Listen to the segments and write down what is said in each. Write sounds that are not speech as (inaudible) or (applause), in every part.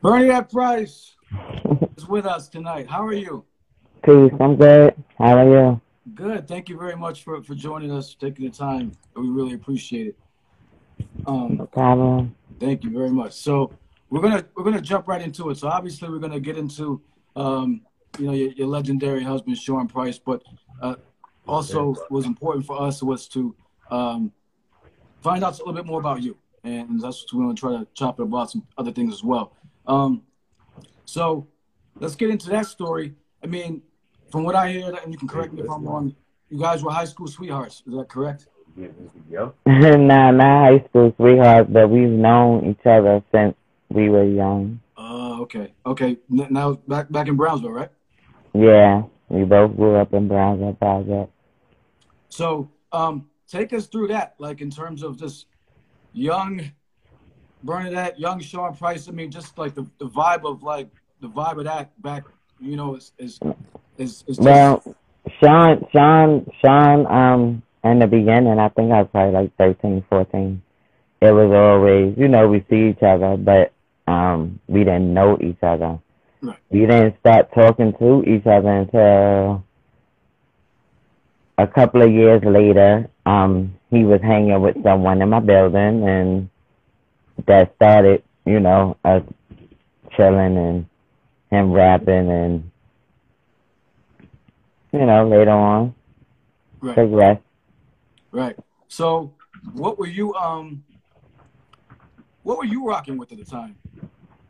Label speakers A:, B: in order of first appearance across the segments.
A: Bernadette Price is with us tonight. How are you?
B: Peace. I'm good. How are you?
A: Good. Thank you very much for, for joining us, for taking the time. We really appreciate it. Um,
B: No problem.
A: Thank you very much. So we're gonna we're gonna jump right into it. So obviously we're gonna get into um, you know your, your legendary husband Sean Price, but uh, also was important for us was to um, find out a little bit more about you, and that's what we're gonna try to chop it about some other things as well. Um, so let's get into that story. I mean, from what I hear, and you can correct me if I'm wrong, you guys were high school sweethearts. Is that correct? (laughs)
B: nah, not high school sweethearts, but we've known each other since we were young.
A: Uh, okay, okay. N- now back back in Brownsville, right?
B: Yeah, we both grew up in Brownsville Project.
A: So, um, take us through that, like in terms of just young Bernadette, young Sean Price. I mean, just like the, the vibe of like the vibe of that back, you know, is is is, is just,
B: Well, Sean, Sean, Sean, um, in the beginning, I think I was probably like 13, 14. It was always, you know, we see each other, but um, we didn't know each other.
A: Right.
B: We didn't start talking to each other until a couple of years later. Um, he was hanging with someone in my building, and that started, you know, us chilling and him rapping, and you know, later on,
A: right,
B: progressed.
A: right. So, what were you um, what were you rocking with at the time,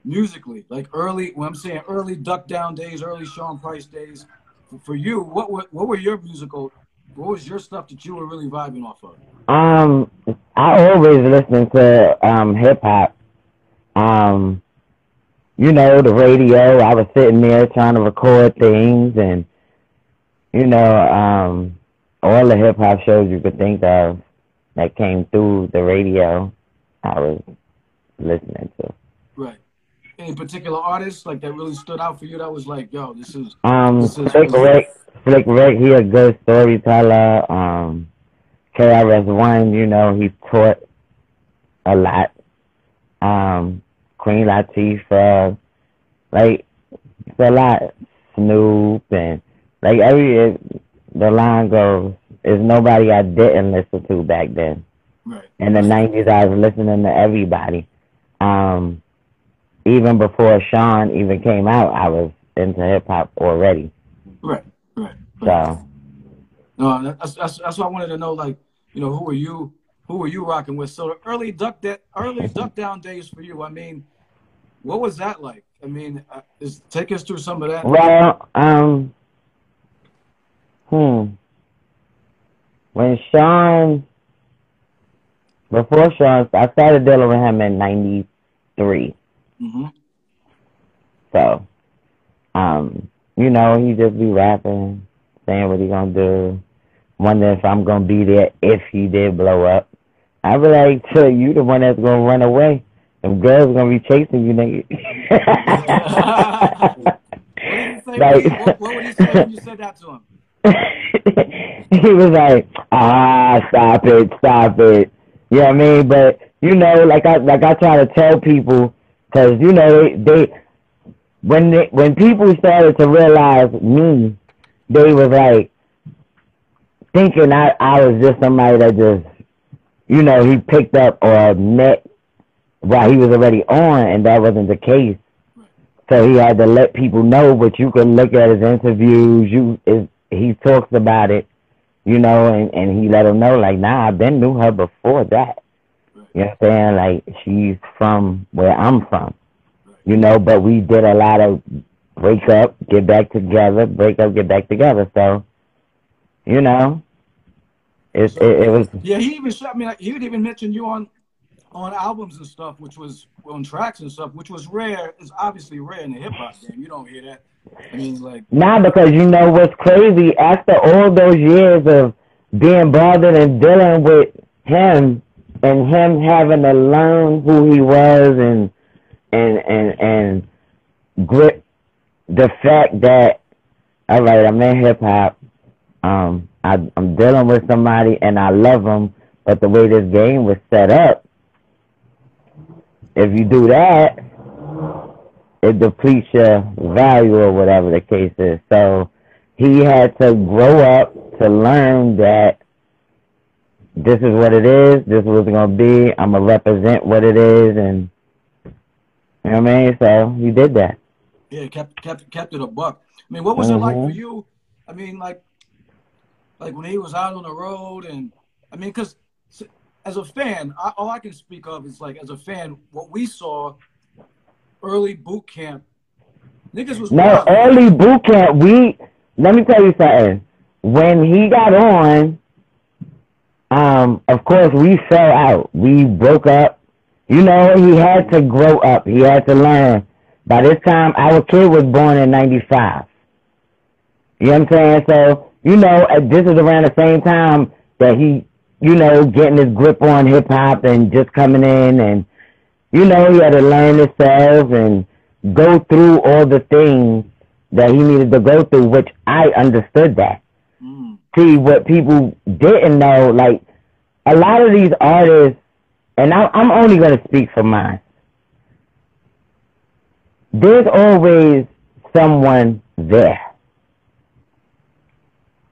A: musically? Like early, when I'm saying early Duck Down days, early Sean Price days. For, for you, what were what were your musical? What was your stuff that you were really vibing off of?
B: Um, I always listen to um hip hop. Um, you know, the radio. I was sitting there trying to record things, and you know, um, all the hip hop shows you could think of that came through the radio. I was listening to.
A: Right. Any particular artists like that really stood out for you? That was like, yo, this is
B: Um,
A: This is-
B: Slick Rick, Slick Rick, he a good storyteller. Um, KRS One, you know, he taught a lot. Um, Queen Latifah, like it's a lot. Snoop and like every the line goes. There's nobody I didn't listen to back then.
A: right.
B: In the nineties, I was listening to everybody. Um, even before Sean even came out, I was into hip hop already.
A: Right.
B: So
A: No, that's, that's that's what I wanted to know. Like, you know, who were you? Who were you rocking with? So the early duck that early duck down days for you. I mean, what was that like? I mean, uh, is, take us through some of that.
B: Well, um, hmm. When Sean, before Sean, I started dealing with him in '93.
A: hmm
B: So, um, you know, he just be rapping, saying what he gonna do, wondering if I'm gonna be there if he did blow up. I be like, "Tell you the one that's gonna run away. Them girls gonna be chasing you, nigga." (laughs)
A: What did he say?
B: Like-
A: what, what would he say when you said that to him? (laughs)
B: he was like, ah, stop it, stop it. You know what I mean? But you know, like I like I try to tell people, because you know they, they when they, when people started to realize me, they was like thinking I I was just somebody that just you know he picked up or met while he was already on, and that wasn't the case. So he had to let people know, but you can look at his interviews. You is he talks about it, you know, and and he let them know like, nah, I've been knew her before that. You know what I'm saying? Like she's from where I'm from, you know. But we did a lot of break up, get back together, break up, get back together. So, you know, it it, it was
A: Yeah, he even shot me. Like, he would even mention you on on albums and stuff, which was on tracks and stuff, which was rare. It's obviously rare in the hip hop game. You don't hear that. I mean, like,
B: Nah, because you know what's crazy? After all those years of being bothered and dealing with him and him having to learn who he was and and and and grip the fact that all right, I'm in hip hop. Um, I, I'm dealing with somebody and I love him, but the way this game was set up, if you do that, it depletes your value or whatever the case is. So he had to grow up to learn that this is what it is, this is what it's gonna be, I'm gonna represent what it is and you know what I mean? So he did that.
A: Yeah, kept kept kept it a buck. I mean, what was mm-hmm. it like for mm-hmm. you? I mean, like like when he was out on the road and I mean, because as a fan, I, all I can speak of is like as a fan, what we saw early boot camp. Niggas was
B: no wild. early boot camp. We let me tell you something. When he got on, um, of course we fell out. We broke up. You know, he had to grow up. He had to learn. By this time, our kid was born in '95. You know what I'm saying? So, you know, this is around the same time that he, you know, getting his grip on hip hop and just coming in and you know, he had to learn himself and go through all the things that he needed to go through, which I understood that. Mm. See, what people didn't know, like, a lot of these artists, and I, I'm only going to speak for mine, there's always someone there.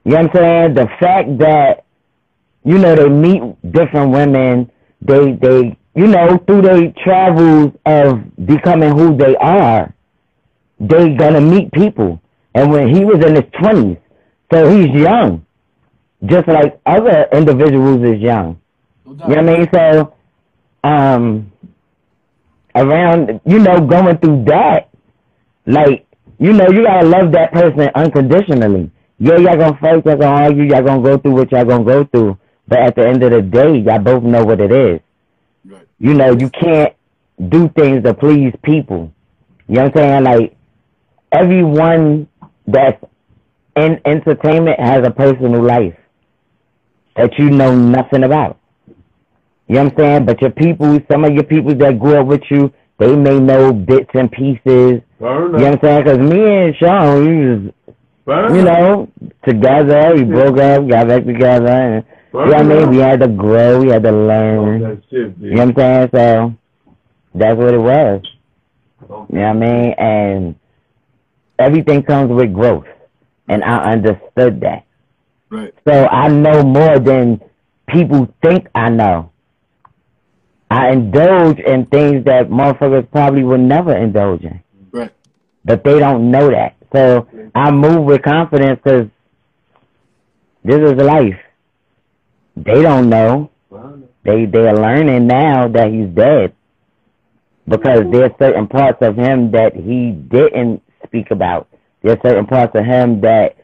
B: You know what I'm saying? The fact that, you know, they meet different women, they, they you know, through their travels of becoming who they are, they gonna meet people. And when he was in his twenties, so he's young, just like other individuals is young. you know what I mean? So, um, around, you know, going through that, like, you know, you gotta love that person unconditionally. Yeah, y'all gonna fight, y'all gonna argue, y'all gonna go through what y'all gonna go through. But at the end of the day, y'all both know what it is. You know, you can't do things to please people. You know what I'm saying? Like everyone that's in entertainment has a personal life that you know nothing about. You know what I'm saying? But your people, some of your people that grew up with you, they may know bits and pieces. You know what I'm saying? Because me and Sean, we was, you know, together. We broke up, got back together, and you know what I mean? We had to grow, we had to learn. Oh, shit, you know what I'm saying? So that's what it was. Okay. You know what I mean? And everything comes with growth. And I understood that.
A: Right.
B: So I know more than people think I know. I indulge in things that motherfuckers probably would never indulge in.
A: Right.
B: But they don't know that. So I move with confidence because this is life. They don't know. They they are learning now that he's dead because there's certain parts of him that he didn't speak about. There's certain parts of him that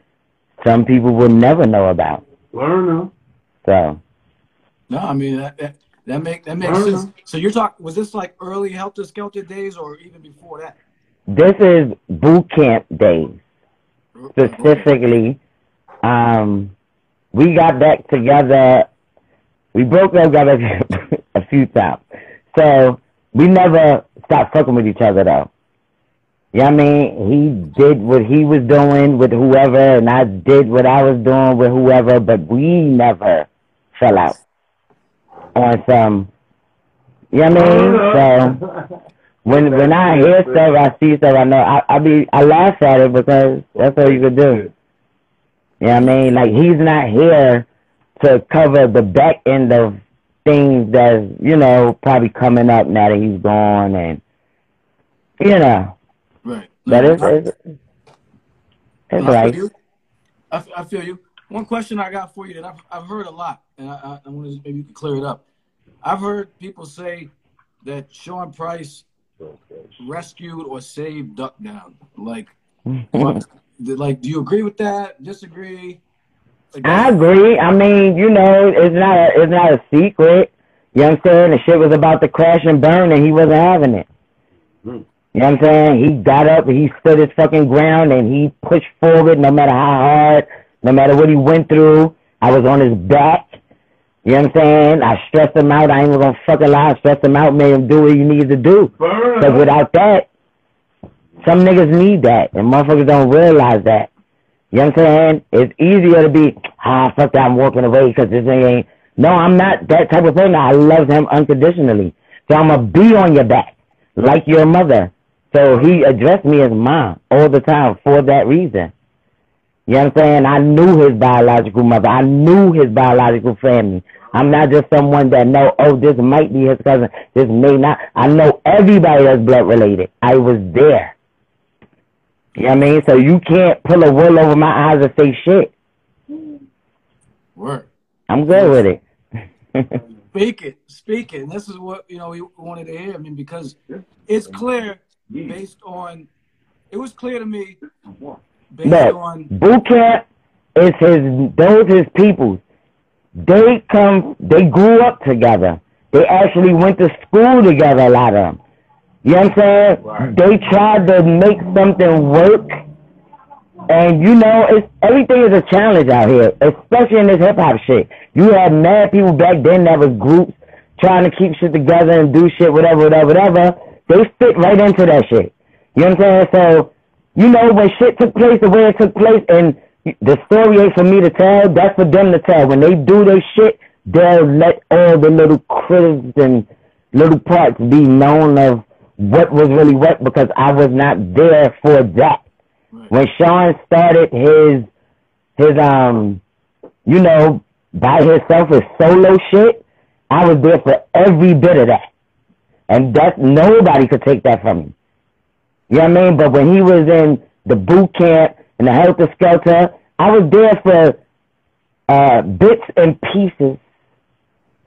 B: some people will never know about.
C: Learn
B: So.
A: No, I mean that that, make that makes sense. So you're talking was this like early Helter Skelter days or even before that?
B: This is boot camp days. Specifically, um, we got back together. We broke up, got back (laughs) a few times. So we never stopped fucking with each other though. You know what I mean? He did what he was doing with whoever, and I did what I was doing with whoever, but we never fell out on some. You know what I mean? So when when I hear stuff, I see stuff, I know I I be I laugh at it because that's all you could do. You know what I mean? Like he's not here to cover the back end of things that's, you know, probably coming up now that he's gone and you know.
A: Right.
B: But it's, it's, it's
A: right. I feel, I, I feel you. One question I got for you that I've, I've heard a lot, and I, I, want to maybe you can clear it up. I've heard people say that Sean Price rescued or saved Duck Down. Like, (laughs) what, like, do you agree with that? Disagree? Like,
B: I agree. I mean, you know, it's not a, it's not a secret. You know what I'm saying? The shit was about to crash and burn, and he wasn't having it. Mm. You know what I'm saying? He got up, he stood his fucking ground, and he pushed forward no matter how hard, no matter what he went through. I was on his back. You know what I'm saying? I stressed him out. I ain't gonna fucking lie. I stressed him out, made him do what he needed to do. Because without that, some niggas need that, and motherfuckers don't realize that. You know what I'm saying? It's easier to be, ah, fuck that, I'm walking away because this ain't. No, I'm not that type of thing. I love him unconditionally. So I'm going to be on your back like your mother So he addressed me as mom all the time for that reason. You know what I'm saying? I knew his biological mother. I knew his biological family. I'm not just someone that know, oh, this might be his cousin. This may not. I know everybody that's blood related. I was there. You know what I mean? So you can't pull a wool over my eyes and say shit.
A: Word.
B: I'm good with it.
A: Speak it. Speak it. And this is what, you know, we wanted to hear. I mean, because it's clear based on, it was clear to me based
B: Look,
A: on,
B: boot camp is his, those his people. They come, they grew up together. They actually went to school together, a lot of them. You know what I'm saying?
C: Right.
B: They tried to make something work. And you know, it's everything is a challenge out here, especially in this hip hop shit. You had mad people back then that was groups trying to keep shit together and do shit, whatever, whatever, whatever. They fit right into that shit. You know what I'm saying? So, you know, when shit took place the way it took place, and the story ain't for me to tell, that's for them to tell. When they do their shit, they'll let all the little critics and little parts be known of what was really what because I was not there for that.
A: Right.
B: When Sean started his his um you know by himself his solo shit, I was there for every bit of that. And that nobody could take that from me. You know what I mean? But when he was in the boot camp and the helter skelter, I was there for uh bits and pieces.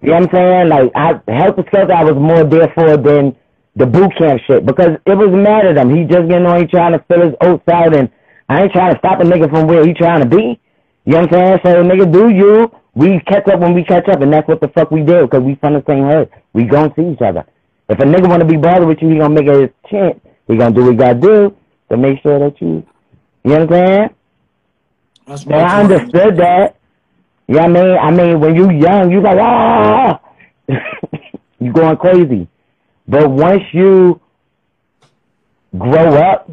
B: You know what I'm saying? Like I helter skelter I was more there for than the boot camp shit because it was mad at him. He just getting on, he trying to fill his oats out, and I ain't trying to stop a nigga from where he trying to be. You know what I'm saying? So nigga, do you? We catch up when we catch up, and that's what the fuck we do because we from the same hood. We gonna see each other. If a nigga wanna be bothered with you, he gonna make it his chance. He gonna do what he gotta do to make sure that you. You know what I'm saying?
A: that's
B: So I understood that. You know what I mean? I mean, when you young, you like, ah, (laughs) you going crazy. But once you grow up,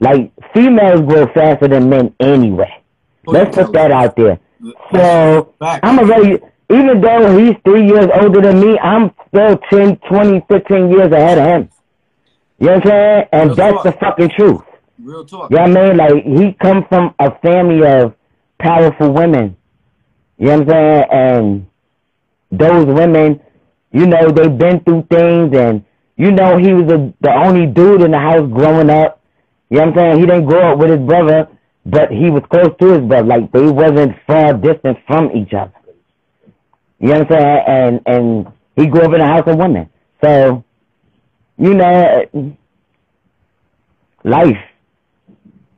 B: like females grow faster than men anyway. Let's put that out there. So. I'm a very, even though he's three years older than me, I'm still 10, 20, 15 years ahead of him. You know what I'm saying? And
A: Real
B: that's the fucking truth.
A: Real talk.
B: You know what I mean? Like he come from a family of powerful women. You know what I'm saying? And those women, you know, they've been through things and you know he was a, the only dude in the house growing up. You know what I'm saying? He didn't grow up with his brother, but he was close to his brother. Like they wasn't far distant from each other. You know what I'm saying? And and he grew up in a house of women. So, you know, life,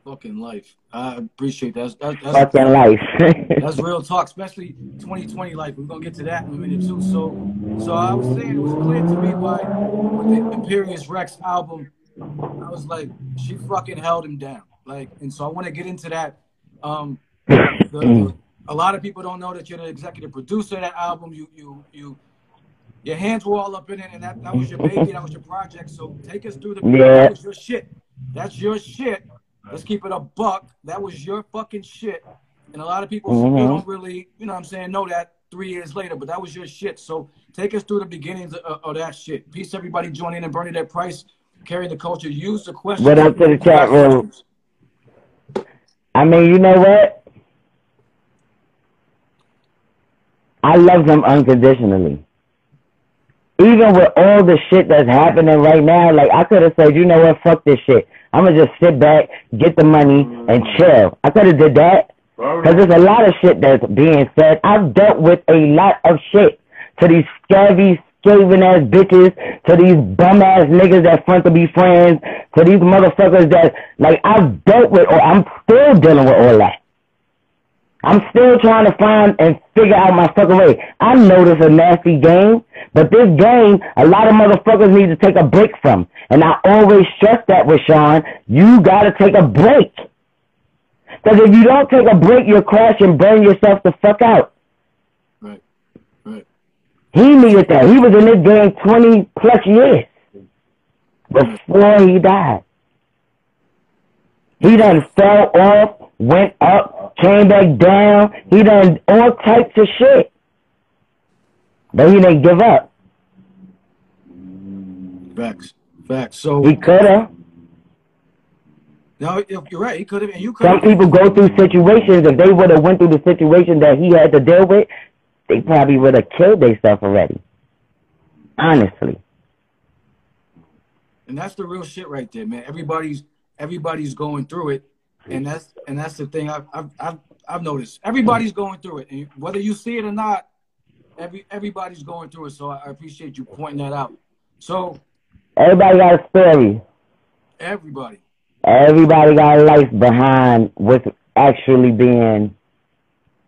A: Fucking life. I appreciate that. That's, that's,
B: fucking life. (laughs)
A: That's real talk, especially 2020 life. We're gonna get to that in a minute too. So, so I was saying it was clear to me by with the Imperius Rex album. I was like, she fucking held him down. Like, and so I want to get into that. Um, the, the- a lot of people don't know that you're the executive producer of that album. You, you, you, your hands were all up in it, and that, that was your baby. That was your project. So take us through the.
B: Yeah.
A: That was your shit. That's your shit. Let's keep it a buck. That was your fucking shit. And a lot of people
B: Mhm.
A: don't really, you know what I'm saying, know that three years later, but that was your shit. So take us through the beginnings of, of that shit. Peace, everybody. Join in and Bernadette Price. Carry the culture. Use the question.
B: What up to the chat room? I mean, you know what? I love them unconditionally. Even with all the shit that's happening right now, like I could have said, you know what, fuck this shit. I'm gonna just sit back, get the money, and chill. I could have did that. Cause there's a lot of shit that's being said. I've dealt with a lot of shit to these scabby, scaven ass bitches, to these bum ass niggas that front to be friends, to these motherfuckers that like I've dealt with or I'm still dealing with all that. I'm still trying to find and figure out my fucking way. I know this a nasty game, but this game, a lot of motherfuckers need to take a break from. And I always stress that with Sean. You gotta take a break. Because if you don't take a break, you'll crash and burn yourself the fuck out.
A: Right. Right.
B: He needed that. He was in this game 20 plus years before he died. He done fell off, went up, came back down. He done all types of shit. But he didn't give up.
A: Facts. Facts. So
B: He coulda.
A: No, you're right. He could have, and you could.
B: Some people go through situations. If they would have went through the situation that he had to deal with, they probably would have killed themselves already. Honestly.
A: And that's the real shit right there, man. Everybody's everybody's going through it, and that's and that's the thing I've I've I've, I've noticed. Everybody's going through it, and whether you see it or not, every everybody's going through it. So I appreciate you pointing that out. So
B: everybody got a story.
A: Everybody.
B: Everybody got a life behind what's actually being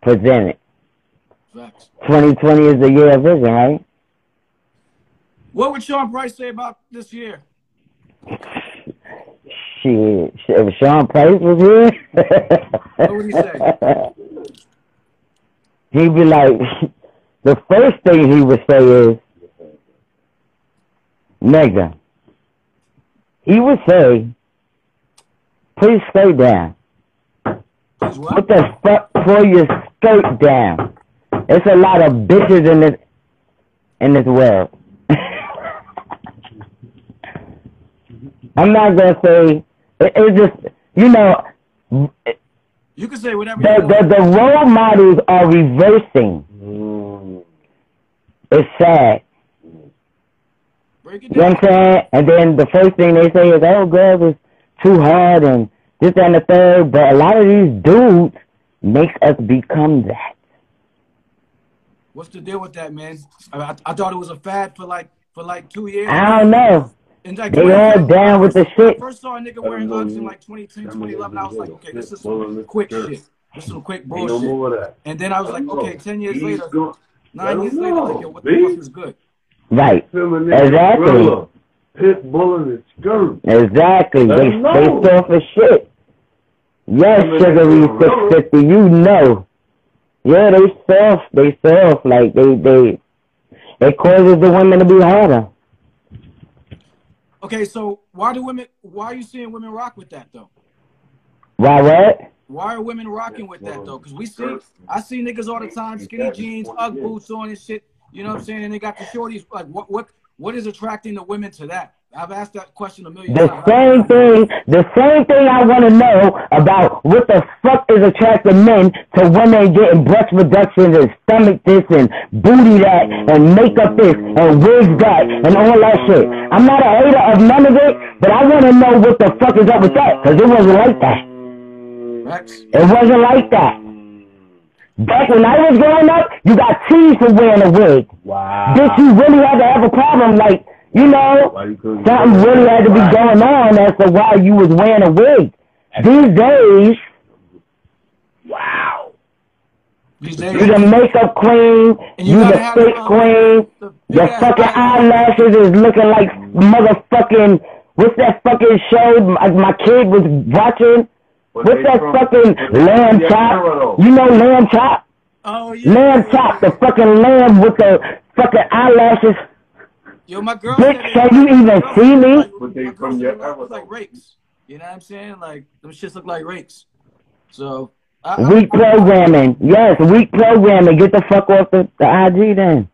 B: presented. Facts. 2020 is the year of vision, right?
A: What would Sean Price say about this year?
B: Shit, if Sean Price was here,
A: what would he say? (laughs)
B: He'd be like, the first thing he would say is, nigga. He would say, please stay down. Put the fuck, pull your skirt down. There's a lot of bitches in this, in this world. (laughs) I'm not gonna say, it, it's just, you know,
A: you can say whatever.
B: The, the, the role models are reversing. It's sad.
A: Break it
B: down. You know what I'm saying? And then the first thing they say is, oh, girls is too hard and this and the third. But a lot of these dudes make us become that.
A: What's the deal with that, man? I, I, thought it was a fad for like for like two years.
B: I don't know. And like, they all down with the shit.
A: I first saw a nigga wearing Uggs in like 2010, 2011. I was like, okay, this is some quick shit. This is some quick bullshit. And then I was like, okay, 10 years later, nine years later, like, yo, what the fuck is good?
B: Right. Exactly.
C: Pit bull in his skirt.
B: Exactly. They, they still for shit. Yes, Sugary 650, you know. Yeah, they soft. They soft. Like, they, they, it causes the women to be harder.
A: Okay, so why do women? Why are you seeing women rock with that though?
B: Why what?
A: Why are women rocking with that though? Because we see, I see niggas all the time, skinny jeans, UGG boots on and shit. You know what I'm saying? And they got the shorties. Like, what, what, what is attracting the women to that? I've asked that question a million
B: the
A: times.
B: The same thing, the same thing I want to know about what the fuck is attracting men to women getting breast reductions and stomach this and booty that and makeup this and wigs that and all that shit. I'm not a hater of none of it, but I want to know what the fuck is up with that because it wasn't like that. It wasn't like that. Back when I was growing up, you got teased for wearing a wig.
C: Wow.
B: Bitch, you really had to have a problem like you know, something really had to be going on as to why you was wearing a wig. These days,
C: wow.
B: These days, you the makeup queen, you, you the fake queen, the your fucking eyelashes is looking like motherfucking, what's that fucking show my, my kid was watching? What's that fucking lamb chop? You know lamb chop?
A: Oh, yeah.
B: Lamb chop, the fucking lamb with the fucking eyelashes.
A: Yo, my girl.
B: Bitch, can you even see me?
A: Like, they from your look like rakes. You know what I'm saying? Like them shits look like rakes. So.
B: I, weak programming. Yes, weak programming. Get the fuck off the, the IG then.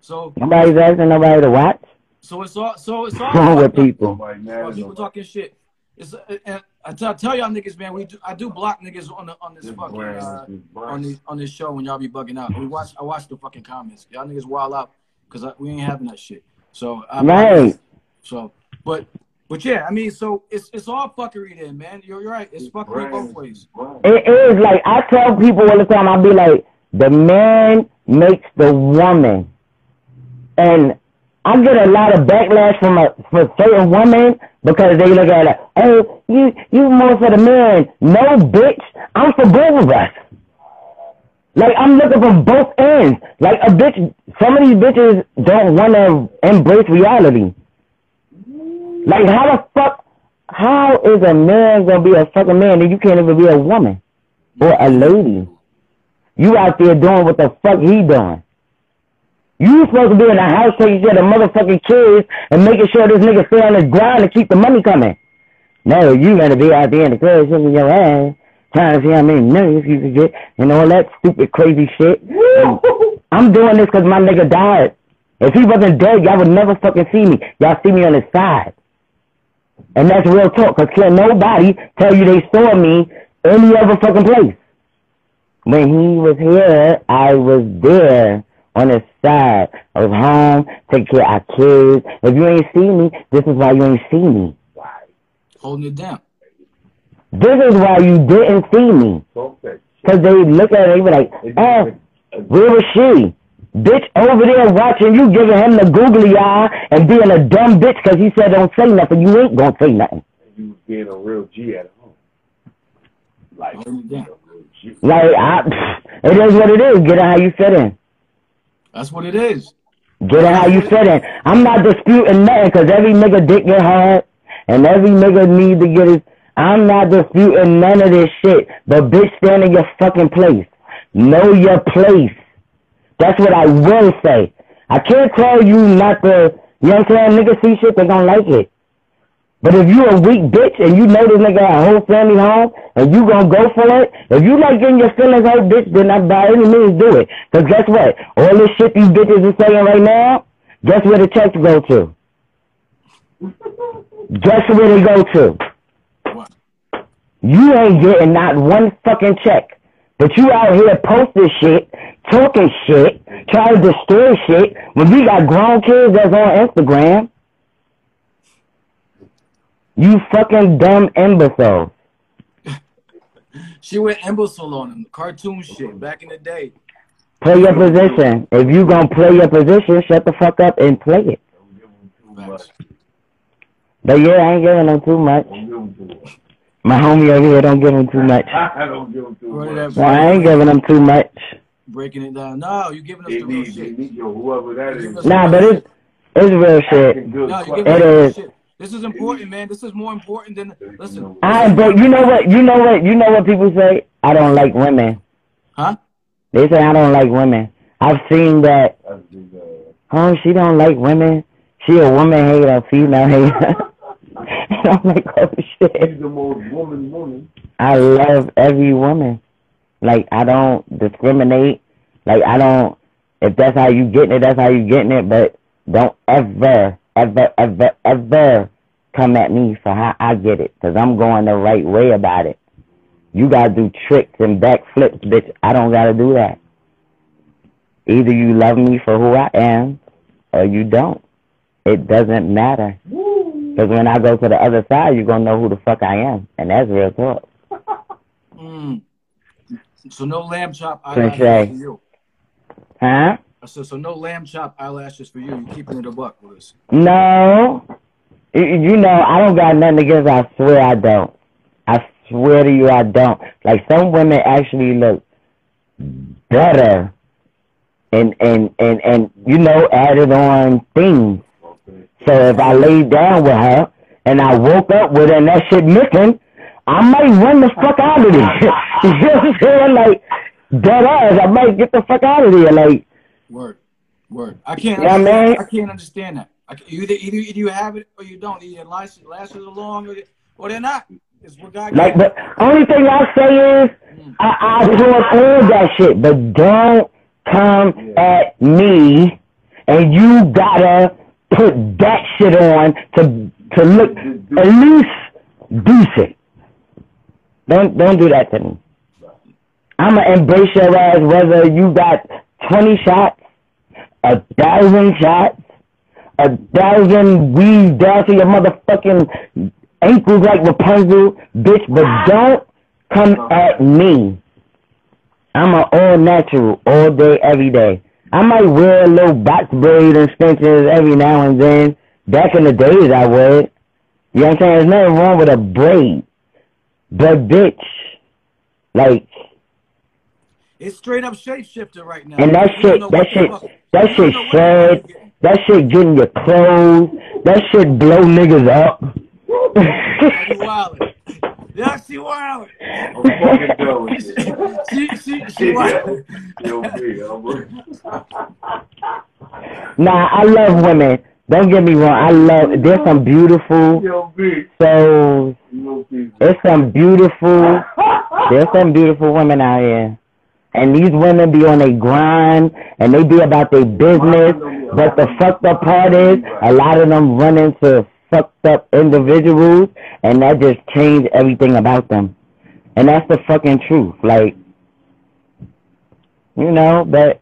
A: So
B: nobody's asking nobody to watch.
A: So it's all. So it's all.
B: Wrong with people.
A: people talking shit. It's uh, and I tell, tell y'all niggas, man. We do, I do block niggas on the on this fucking uh, on this on this show when y'all be bugging out. We watch. I watch the fucking comments. Y'all niggas wild out because we ain't having that shit. So
B: I right.
A: So, but but yeah, I mean, so it's it's all fuckery then, man. You're, you're right. It's fuckery right. both ways.
B: It is like I tell people all the time. I'll be like, the man makes the woman, and I get a lot of backlash from a for certain women because they look at it. Oh, you you more for the man. No, bitch. I'm for both of us. Like I'm looking from both ends. Like a bitch, some of these bitches don't want to embrace reality. Like how the fuck? How is a man gonna be a fucking man and you can't even be a woman or a lady? You out there doing what the fuck he doing? You supposed to be in the house taking care of the motherfucking kids and making sure this nigga stay on his grind and keep the money coming. No, you gotta be out there in the club shaking your ass trying to see how many millions you could get and all that stupid crazy shit. (laughs) I'm doing this because my nigga died. If he wasn't dead, y'all would never fucking see me. Y'all see me on his side. And that's real talk, because can't nobody tell you they saw me any other fucking place. When he was here, I was there on the side. of home, take care of our kids. If you ain't see me, this is why you ain't see me.
A: Holding it down.
B: This is why you didn't see me. Because they look at it, they be like, oh, where was she? Bitch over there watching you, giving him the googly eye and being a dumb bitch because he said don't say nothing. You ain't gonna say nothing.
C: You was being a real G at home. Like,
A: Holding it down.
C: a real G.
B: Like, I, it is what it is. Get it how you fit in.
A: That's what it is.
B: Get it how you fit in. I'm not disputing nothing because every nigga dick get hard and every nigga need to get his. I'm not disputing none of this shit. But bitch, stand in your fucking place. Know your place. That's what I will say. I can't tell you not to. You know what I'm saying? See shit, they don't like it. But if you a weak bitch and you know this nigga got a whole family home and you gonna go for it, if you like getting your feelings hurt, bitch, then I by any means do it. Cause guess what? All this shit these bitches are saying right now, guess where the checks go to? guess where they go to?
A: What?
B: You ain't getting not one fucking check. But you out here posting shit, talking shit, trying to destroy shit when we got grown kids that's on Instagram. You fucking dumb imbecile.
A: She went imbecile on him. Cartoon shit back in the day.
B: Play your position. If you gonna play your position, shut the fuck up and play it.
C: Don't give him too much.
A: Facts.
B: But yeah, I ain't giving them too much.
C: Him too much.
B: My homie over here don't give them too much. (laughs)
C: I don't give him too much.
B: No, I ain't giving them too much.
A: Breaking it down. No, you giving us
C: They
A: the real shit.
C: need, yo, whoever that is.
B: Nah, but it's it's real shit.
C: acting good
A: No, you
C: fuck.
A: giving
B: It
A: us the real
B: is.
A: Shit. This is important, man. This is more important than listen.
B: I but you know what? You know what? You know what people say? I don't like women.
A: Huh?
B: They say I don't like women. I've seen that.
C: That's big,
B: Oh, she don't like women. She a woman hater, a female hater. (laughs) and I'm like, oh shit.
C: She's the most woman woman.
B: I love every woman. Like I don't discriminate. Like I don't. If that's how you getting it, that's how you getting it. But don't ever, ever, ever, ever come at me for how I get it, cause I'm going the right way about it. You gotta do tricks and backflips, bitch. I don't gotta do that. Either you love me for who I am, or you don't. It doesn't matter. Cause when I go to the other side, you're gonna know who the fuck I am, and that's real talk. (laughs)
A: Mm. So no lamb chop
B: Prince
A: eyelashes
B: Ray.
A: for you.
B: Huh?
A: Said, so no lamb chop eyelashes for you. You keeping it a buck with.
B: No. You, know, I don't got nothing against I swear I don't. I swear to you I don't. Like some women actually look better and and and, and you know, added on things. So if I laid down with her and I woke up with her and that shit missing, I might run the fuck out of there. (laughs) you know what I'm saying? Like dead ass, I might get the fuck out of there. Like
A: Word, word. I can't.
B: Yeah, man.
A: I can't understand that. I can, either, either you have it or you don't. Either your lashes, lashes long or, they, or they're not. It's what God.
B: Like, but only thing I say is, mm. I, I support all that shit, but don't come at me and you gotta put that shit on to to look at least decent. Don't don't do that to me. I'ma embrace your ass whether you got twenty shots, a thousand shots, a thousand weaves down to your motherfucking ankles like Rapunzel, bitch, but ah. don't come oh. at me. I'm an all natural, all day, every day. I might wear a little box braid and extensions every now and then. Back in the days, I would. You know what I'm saying? There's nothing wrong with a braid. But, bitch, like,
A: It's straight up shapeshifter right now.
B: and that
A: You don't
B: shit,
A: know
B: that shit, that shit
A: don't know what the fuck
B: shed,
A: you're getting.
B: that shit getting your clothes, that shit blow niggas up.
A: You wildin'. Yeah, she wildin'.
C: I'm fucking done with it.
A: She she she wildin'.
C: Yo, B, I'm (laughs)
B: Nah, I love women. Don't get me wrong. I love. There's some beautiful
C: Yo, B.
B: souls. There's some beautiful. There's some beautiful women out here, and these women be on a grind and they be about their business. But the fucked up part is, a lot of them run into fucked up individuals, and that just changed everything about them. And that's the fucking truth. Like, you know, but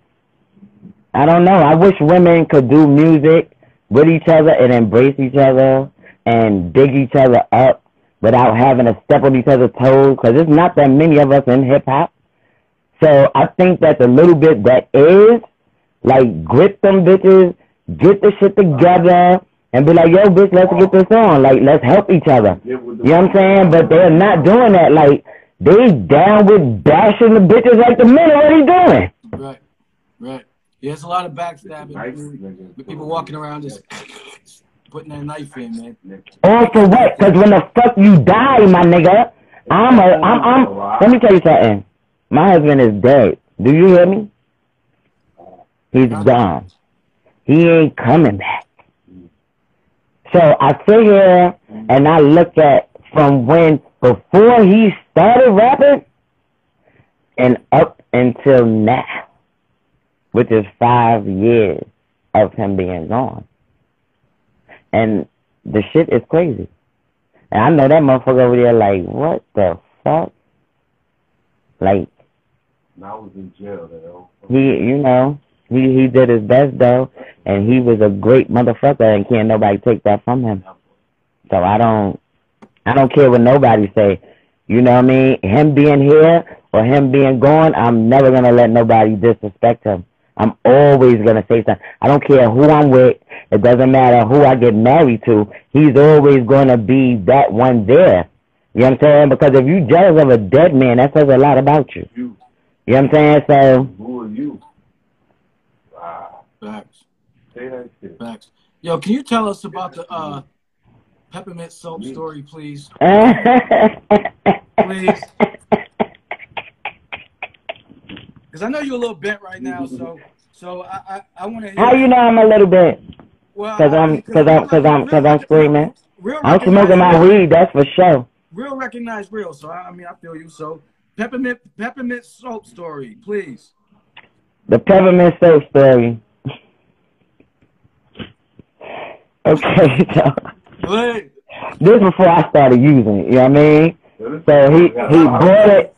B: I don't know. I wish women could do music with each other and embrace each other and dig each other up without having to step on each other's toes because there's not that many of us in hip hop. So I think that the little bit that is, like, grip them bitches, get the shit together, and be like, yo, bitch, let's get this on. Like, let's help each other. You know what I'm saying? But they're not doing that. Like, they down with bashing the bitches like the men already doing.
A: Right, right. Yeah, there's a lot of backstabbing. People walking around just (laughs) putting their knife in, man.
B: All for what? Because when the fuck you die, my nigga, I'm a, I'm, I'm, let me tell you something. My husband is dead. Do you hear me? He's uh-huh. gone. He ain't coming back. So I sit here and I look at from when before he started rapping and up until now, which is five years of him being gone. And the shit is crazy. And I know that motherfucker over there like, what the fuck? Like,
C: I was in jail though.
B: He, you know, he he did his best though, and he was a great motherfucker, and can't nobody take that from him. So I don't, I don't care what nobody say. You know what I mean? Him being here or him being gone, I'm never gonna let nobody disrespect him. I'm always gonna say something. I don't care who I'm with. It doesn't matter who I get married to. He's always gonna be that one there. You know what I'm saying? Because if you jealous of a dead man, that says a lot about you.
C: You,
B: You know what I'm saying? So
C: who are you? Wow.
A: Facts,
C: Say that shit.
A: facts. Yo, can you tell us about the uh, peppermint soap story, please? (laughs) Please. Because I know you're a little bent right now, so so I I, I want to hear.
B: How you know I'm a little bit?
A: Well,
B: Cause
A: I-
B: I'm, cause I'm, cause I'm, cause I'm screaming.
A: Real
B: I'm smoking my
A: recognize-
B: weed, that's for sure.
A: Real recognize real. So I, I mean, I feel you. So peppermint peppermint soap story, please.
B: The peppermint soap story. Okay, (laughs) so
A: Wait.
B: this before I started using it. You know what I mean? So he he bought it.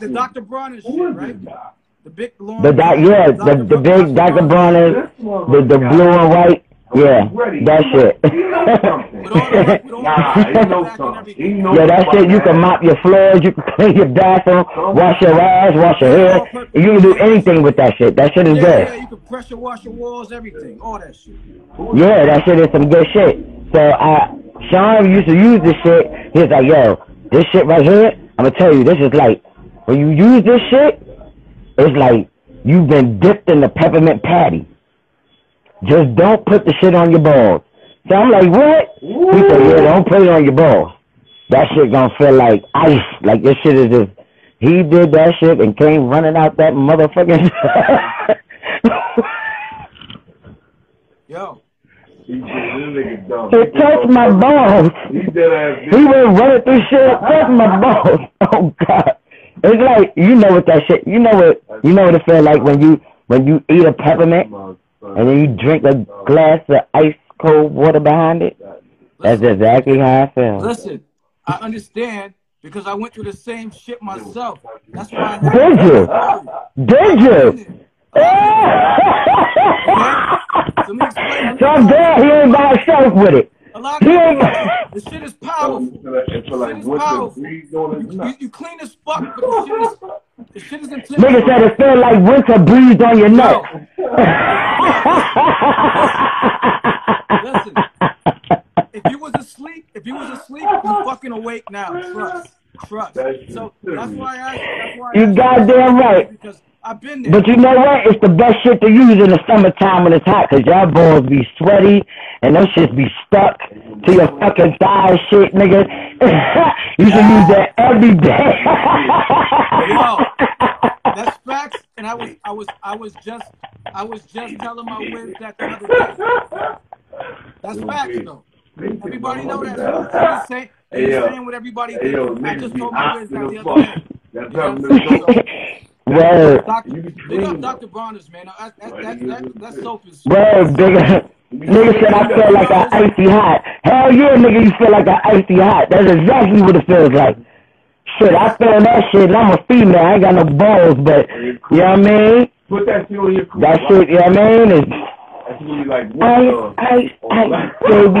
A: The, Dr. Bronner shit, right? The big long.
B: The doc, yeah, the the big Dr. Bronner, the the blue and white, yeah, that shit.
A: With all the, with all
C: Nah, he know
A: back
C: something. He know
B: Yeah, that
C: something
B: shit, you
C: about
B: can mop your floors, you can (laughs) clean your bathroom, wash your ass, wash your hair. You can do anything with that shit. That shit is
A: Yeah, yeah,
B: good.
A: you can pressure wash your walls, everything, all that shit.
B: Yeah, that shit is some good shit. So I, Sean used to use this shit. He was like, yo, this shit right here, I'm gonna tell you, this is like, when you use this shit, it's like you've been dipped in the peppermint patty. Just don't put the shit on your balls. So I'm like, what? He said, yeah, don't put it on your balls. That shit gonna feel like ice. Like this shit is just, he did that shit and came running out that motherfucking. (laughs)
A: Yo,
C: He said, this nigga dumb.
B: it touched my balls.
C: He dead ass
B: He went running through shit, touched my balls. (laughs) Oh god. It's like you know what that shit. You know what you know what it feel like when you when you eat a peppermint and then you drink a glass of ice cold water behind it. That's exactly how I feel.
A: listen, I understand because I went through the same shit myself. That's why I have
B: Did you? Did you?
A: So (laughs) let me explain.
B: so I'm glad he ain't by himself with it.
A: A lot of
B: ain't.
A: the shit is powerful.
C: And for like,
A: Shit is powerful.
C: breeze on his
A: You, you clean as fuck, but the shit is the shit is
B: Nigga said it feel like winter breeze on your nut.
A: Listen, if you was asleep, if you was asleep, you fucking awake now. Trust, trust. So that's why I. That's why I
B: You goddamn right.
A: Because I've been there.
B: But you know what? It's the best shit to use in the summertime when it's hot, cause y'all balls be sweaty and those shits be stuck to your fucking thighs, shit, nigga. (laughs) you should use that every day.
A: Yo, that's (laughs) facts. And I was, I was, I was just, I was just telling my wiz that the other day. That's facts, though. Everybody know that. I'm just saying, I'm
C: Hey,
A: just
C: yo.
A: saying what everybody
C: Hey, yo.
A: I just told my
C: hot
A: wiz
C: to
A: that
C: the
A: the other day.
C: That's
A: You know
C: how
A: what I'm
C: niggas
A: saying?
C: go.
B: Word,
A: Doc,
C: You be
A: big up
C: clean.
A: Dr. Bronner's, man. That, that, that, that, that soap is.
B: word, bigger, Nigga said I feel like a icy hot. Hell yeah, nigga, you feel like a icy hot. That's exactly what it feels like. Shit, I feel that shit, and I'm a female. I ain't got no balls, but you know what I mean?
C: Put that shit on your cool.
B: That shit, you know what I mean? Is
C: That's when you like,
B: ice,
C: what
B: ice, ice, baby.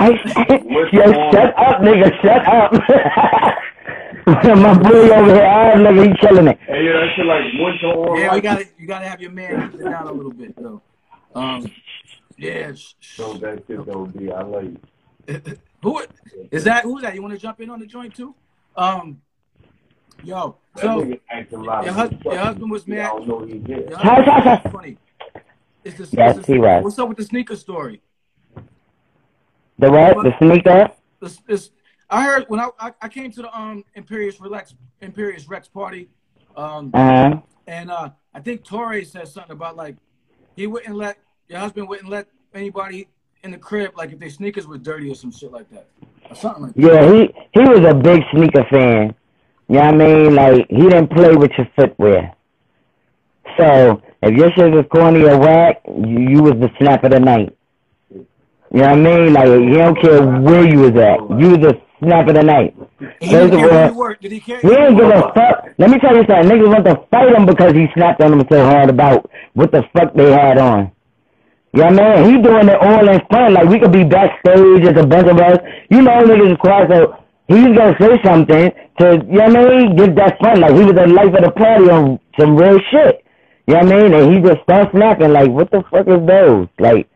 B: Ice, ice. Yo, shut up, nigga, shut up. (laughs) My boy over here, ah, nigga, he killing it.
C: Hey, yeah, that shit like winter or
A: Yeah, you gotta you gotta have your man keep it down a little bit though. Um, yeah. sh- sh-
C: So that shit though, B, I love you. (laughs)
A: Who is that? Who's that? You want to jump in on the joint too? Um, yo. So
C: nigga asking a lot
A: your,
C: of
A: your husband was
C: I
A: mad.
C: don't know what he did.
B: Hush, hush,
A: husband
B: hush.
A: funny. It's the,
B: Yes,
A: it's the-
B: he was.
A: What's up with the sneaker story?
B: The what? The sneaker?
A: This, this, I heard when I, I I came to the um Imperious Relax Imperius Rex party, um,
B: Uh-huh.
A: and uh I think Torre said something about like he wouldn't let your husband wouldn't let anybody in the crib like if their sneakers were dirty or some shit like that or something like that.
B: Yeah, he he was a big sneaker fan. You know what I mean? Like he didn't play with your footwear. So if your shit was corny or whack, you, you was the snap of the night. You know what I mean? Like he don't care where you was at. You was the snap of the night.
A: He
B: First
A: didn't care where
B: all,
A: you worked. Did he care?
B: he didn't give a fuck. Let me tell you something. Niggas want to fight him because he snapped on them so hard about what the fuck they had on. You know what I mean? He doing it all in fun. Like we could be backstage as a bunch of us. You know niggas is so he's gonna say something to you know what I mean? Give that fun. Like he was the life of the party on some real shit. You know what I mean? And he just starts snapping like, what the fuck is those? Like,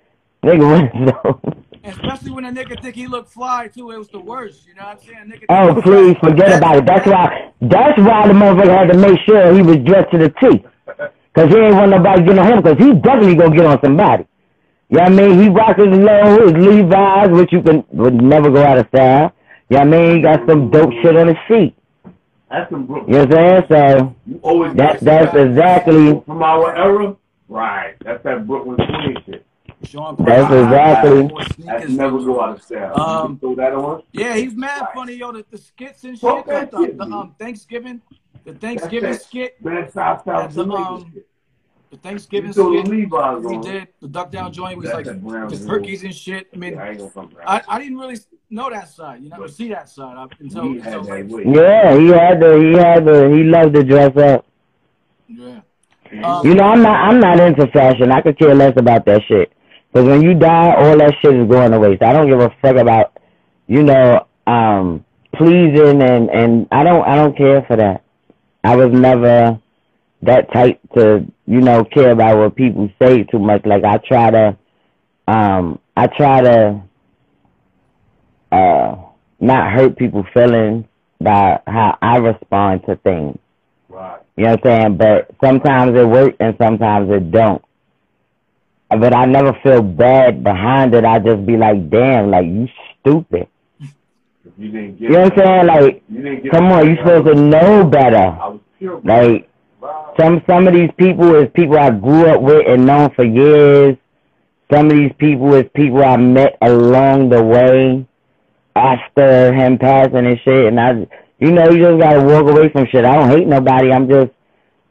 B: nigga, (laughs) what is those?
A: Especially when a nigga think he looked fly too, it was the worst. You know what I'm saying? Nigga
B: Oh, please forget about it. That's why. That's why the motherfucker had to make sure he was dressed to the T. Cause he ain't want nobody getting on him. Cause he definitely gonna get on somebody. You know what I mean? He rock his low, his Levi's, which you can would never go out of style. You know what I mean? He got some dope shit on his feet.
C: That's some Brooklyn.
B: You know what I'm saying? So
C: You always
B: that that's exactly
C: from our era. Right. That's that Brooklyn swing shit.
A: Sean
B: That's
A: Price,
B: exactly-
A: wore
C: That's never go out of style.
A: Um,
C: throw that on.
A: Yeah, he's mad funny, yo. The, the skits and shit,
C: Fuck
A: the, the, the, um Thanksgiving, the Thanksgiving
C: That's that
A: skit,
C: Bad South South
A: That's, um,
C: Jamaican shit.
A: The Thanksgiving
C: You throw the
A: skit
C: Levi's
A: we
C: on.
A: did, the duck down joint was like
C: that
A: the
C: rule.
A: turkeys and shit. I mean,
C: Yeah, I ain't gonna come around.
A: I, I didn't really know that side, you know,
C: But
A: see that side I, until,
C: he had
A: until
C: that
A: like,
C: way.
B: yeah. He had the He had the He loved to dress up.
A: yeah.
B: You know, I'm not. I'm not into fashion. I could care less about that shit. Because when you die, all that shit is going to waste. I don't give a fuck about, you know, um, pleasing and and I don't. I don't care for that. I was never that type to, you know, care about what people say too much. Like I try to, um, I try to, uh, not hurt people's feelings by how I respond to things.
C: Right.
B: You know what I'm saying? But sometimes it works and sometimes it don't. But I never feel bad behind it. I just be like, damn, like you stupid.
C: You didn't get
B: You know what I'm saying? Like,
C: You didn't get
B: come on, you supposed to know better.
C: I was pure.
B: Like. Some some of these people is people I grew up with and known for years. Some of these people is people I met along the way after him passing and shit. And I, you know, you just gotta walk away from shit. I don't hate nobody. I'm just,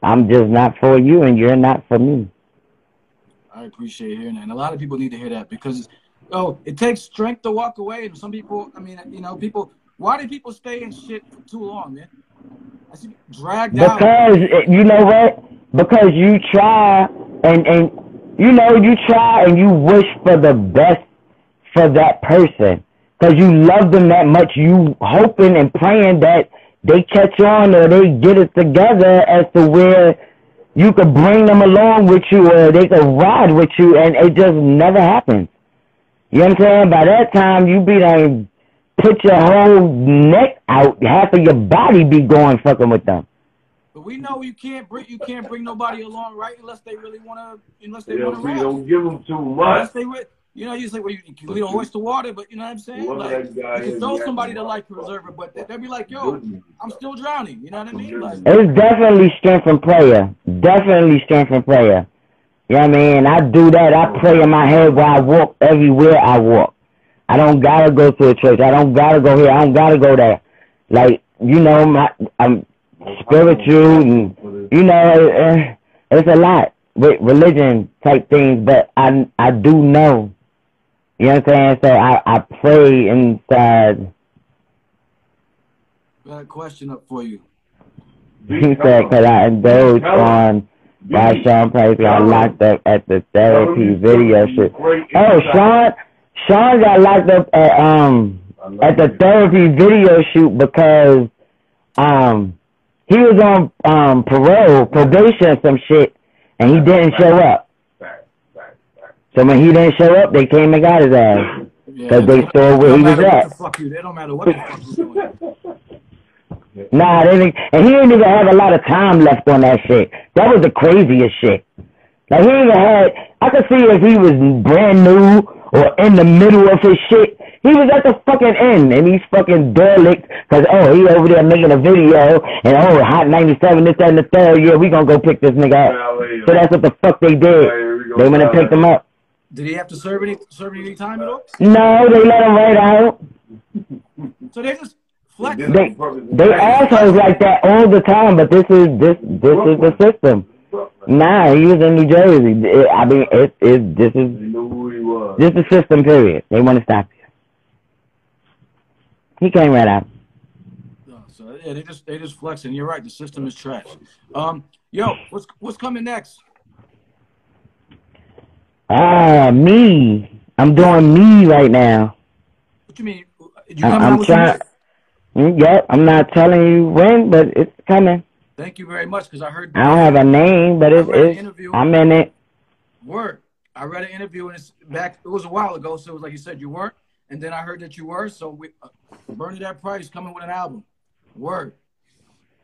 B: I'm just not for you, and you're not for me.
A: I appreciate hearing that. And a lot of people need to hear that because, oh, it takes strength to walk away. And some people, I mean, you know, people, why do people stay in shit for too long, man? Dragged out.
B: Because eh, you know what? Because you try and and you know you try and you wish for the best for that person. Because you love them that much, you hoping and praying that they catch on or they get it together as to where you could bring them along with you or they could ride with you, and it just never happens. You know what I'm saying? By that time, you be done put your whole neck out, half of your body be going fucking with them.
A: But we know you can't bring you can't bring nobody along, right? Unless they really want to, unless they
C: Yeah,
A: want to
C: so you
A: rap.
C: don't give them too much.
A: Unless they would, you know, you say, well, you can lead a horse to water, but you know what I'm saying?
C: Whoever
A: Like, you can throw somebody to life preserver, but they- they'll be like, yo, I'm still drowning. You know what I mean? Like,
B: It's definitely strength and prayer. Definitely strength and prayer. You know what I mean? I do that. I pray in my head while I walk everywhere I walk. I don't gotta go to a church. I don't gotta go here. I don't gotta go there. Like, you know, my I'm spiritual and you know, it's a lot with religion type things, but I I do know You know what I'm saying? So I, I pray inside.
A: Got a question up for you. (laughs)
B: He said, because I indulged on why Sean Price got locked up at the therapy video shoot. Oh, Sean, Sean got locked up at um at the therapy video shoot because um he was on um parole, probation, or some shit, and he didn't show up. So when he didn't show up, they came and got his ass
A: Yeah.
B: because they saw where he was at.
A: the fuck you. They don't matter what the fuck you doing. (laughs)
B: Nah, they didn't, and he didn't even have a lot of time left on that shit. That was the craziest shit. Like he even had, I could see if he was brand new or in the middle of his shit. He was at the fucking end, and he's fucking derelict because oh he over there making a video, and oh hot ninety seven this that and the third. Yeah, we gonna go pick this nigga up. So that's what the fuck they did. They went and picked him up.
A: Did he have to serve any serve any time at all?
B: No, they let him right out.
A: So they just flex.
B: They they assholes like that all the time, but this is this this is the system. Nah, he was in New Jersey. It- I mean, it is it, this is
C: knew who he was.
B: this is system. Period. They want to stop you. He came right out.
A: So yeah, they just they just flexing. You're right. The system is trash. Um, yo, what's what's coming next?
B: Ah, me. I'm doing me right now.
A: What you mean? You coming out
B: I'm trying. Mm, Yep, I'm not telling you when, but it's coming.
A: Thank you very much because I heard.
B: I don't have a name, but it's,
A: I read an
B: it's
A: interview.
B: I'm in it.
A: Word. I read an interview and it's back. It was a while ago, so it was like you said you weren't, and then I heard that you were. So we, uh, Bernadette Price coming with an album. Word.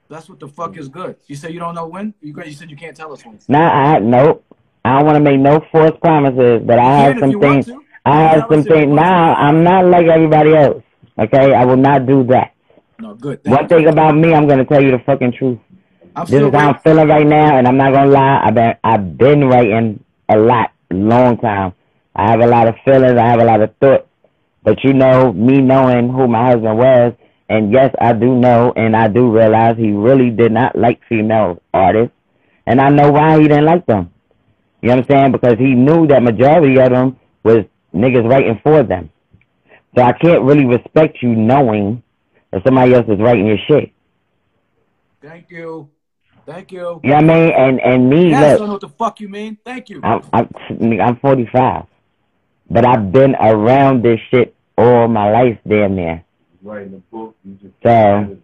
A: That's what the fuck is good. You said you don't know when. You. You said you can't tell us when.
B: Nah, I nope. I don't want to make no false promises, but I have some things. I have some
A: us if you
B: things. Now I'm not like everybody else. Okay, I will not do that.
A: No, good. Thank
B: One
A: you.
B: thing about me, I'm gonna tell you the fucking truth.
A: I'm
B: This is how I'm feeling right now, and I'm not gonna lie. I've been I've been writing a lot, long time. I have a lot of feelings. I have a lot of thoughts. But you know, me knowing who my husband was, and yes, I do know, and I do realize he really did not like female artists, and I know why he didn't like them. You know what I'm saying? Because he knew that majority of them was niggas writing for them. So I can't really respect you knowing that somebody else is writing your shit.
A: Thank you. Thank you.
B: You know I mean? And and me,
A: Yes, I don't know what the fuck you mean. Thank you.
B: I'm, I'm I'm 45, but I've been around this shit all my life, damn near.
C: Writing a book. You just
B: So-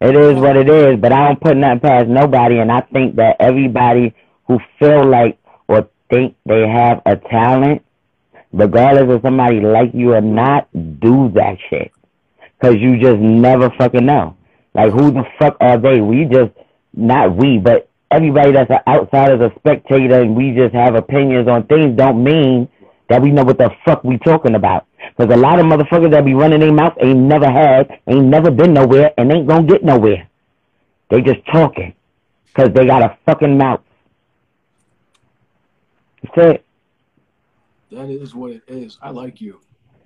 B: It is what it is, but I don't put nothing past nobody, and I think that everybody who feel like or think they have a talent, regardless of somebody like you or not, do that shit. Cause you just never fucking know. Like who the fuck are they? We just not we, but everybody that's an outsider, a spectator, and we just have opinions on things don't mean that we know what the fuck we talking about. Cause a lot of motherfuckers that be running their mouth ain't never had, ain't never been nowhere, and ain't gonna get nowhere. They just talking. Cause they got a fucking mouth. That's it.
A: That is what it is. I like you.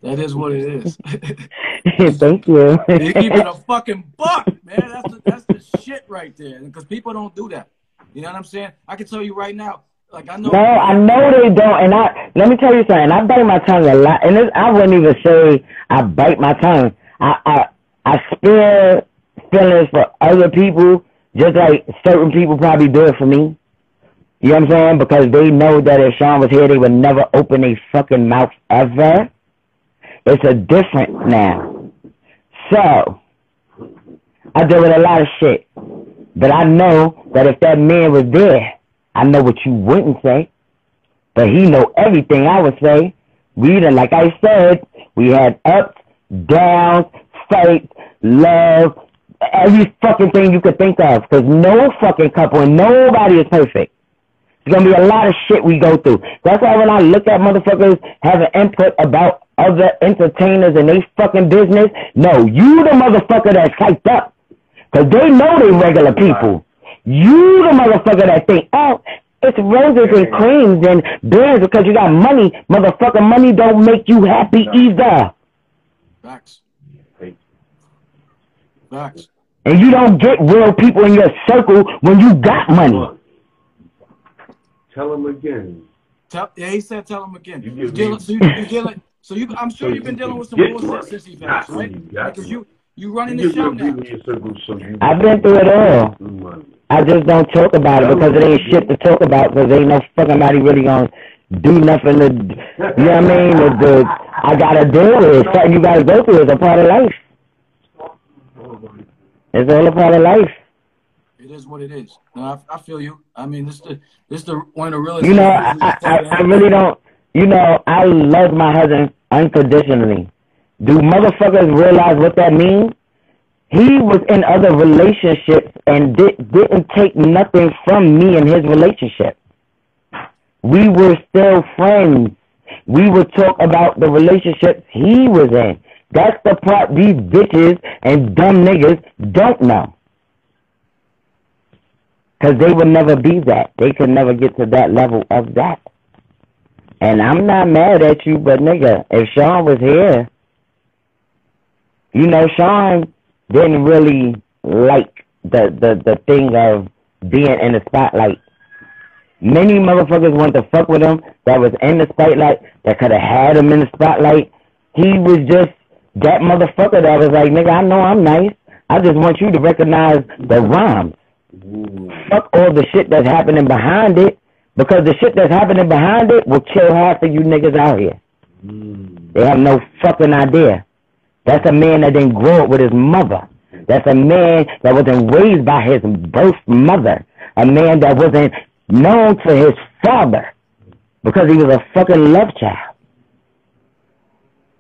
A: That is what it is. (laughs)
B: Thank you. (laughs)
A: you keep it a fucking buck, man. That's the, that's the shit right there. Because people don't do that. You know what I'm saying? I can tell you right now. Like I know.
B: No, I know they don't, and I let me tell you something. I bite my tongue a lot, and this, I wouldn't even say I bite my tongue. I I I spare feelings for other people, just like certain people probably do it for me. You know what I'm saying? Because they know that if Sean was here, they would never open a fucking mouth ever. It's a different now. So I deal with a lot of shit, but I know that if that man was there. I know what you wouldn't say, but he know everything I would say. We done, like I said, we had ups, downs, fights, love, every fucking thing you could think of. Cause no fucking couple and nobody is perfect. There's gonna be a lot of shit we go through. That's why when I look at motherfuckers having input about other entertainers and they fucking business, no, you the motherfucker that's hyped up. Cause they know they regular people. You the motherfucker that think, oh, it's roses and creams and bears because you got money. Motherfucker, money don't make you happy either.
A: Facts. Facts.
B: And you don't get real people in your circle when you got money.
C: Tell him again.
A: Tell, yeah, he said tell him again.
C: You
A: You
C: give
A: dealing,
C: me-
A: so you, you dealing, so you, I'm sure
C: So
A: you've been dealing with some bullshit
C: right.
A: since he passed, right?
C: got
A: Because you, you running the show now.
C: people in your circle so you
B: I've been through it all. I just don't talk about it because it ain't shit to talk about because ain't no fucking body really gonna do nothing to, you know what I mean? The, the, I gotta deal with it. Something you gotta go through. It's a part of life. It's all a part of life.
A: It is what it is. No, I, I feel you. I mean, this the this the one of the realest.
B: You know, I, I, I really don't, you know, I love my husband unconditionally. Do motherfuckers realize what that means? He was in other relationships and di- didn't take nothing from me in his relationship. We were still friends. We would talk about the relationships he was in. That's the part these bitches and dumb niggas don't know. Because they would never be that. They could never get to that level of that. And I'm not mad at you, but nigga, if Sean was here, you know, Sean didn't really like the, the, the thing of being in the spotlight. Many motherfuckers want to fuck with him that was in the spotlight, that could have had him in the spotlight. He was just that motherfucker that was like, nigga, I know I'm nice. I just want you to recognize the rhymes
C: Ooh.
B: fuck all the shit that's happening behind it because the shit that's happening behind it will kill half of you niggas out here.
C: Mm.
B: They have no fucking idea. That's a man that didn't grow up with his mother. That's a man that wasn't raised by his birth mother. A man that wasn't known to his father because he was a fucking love child.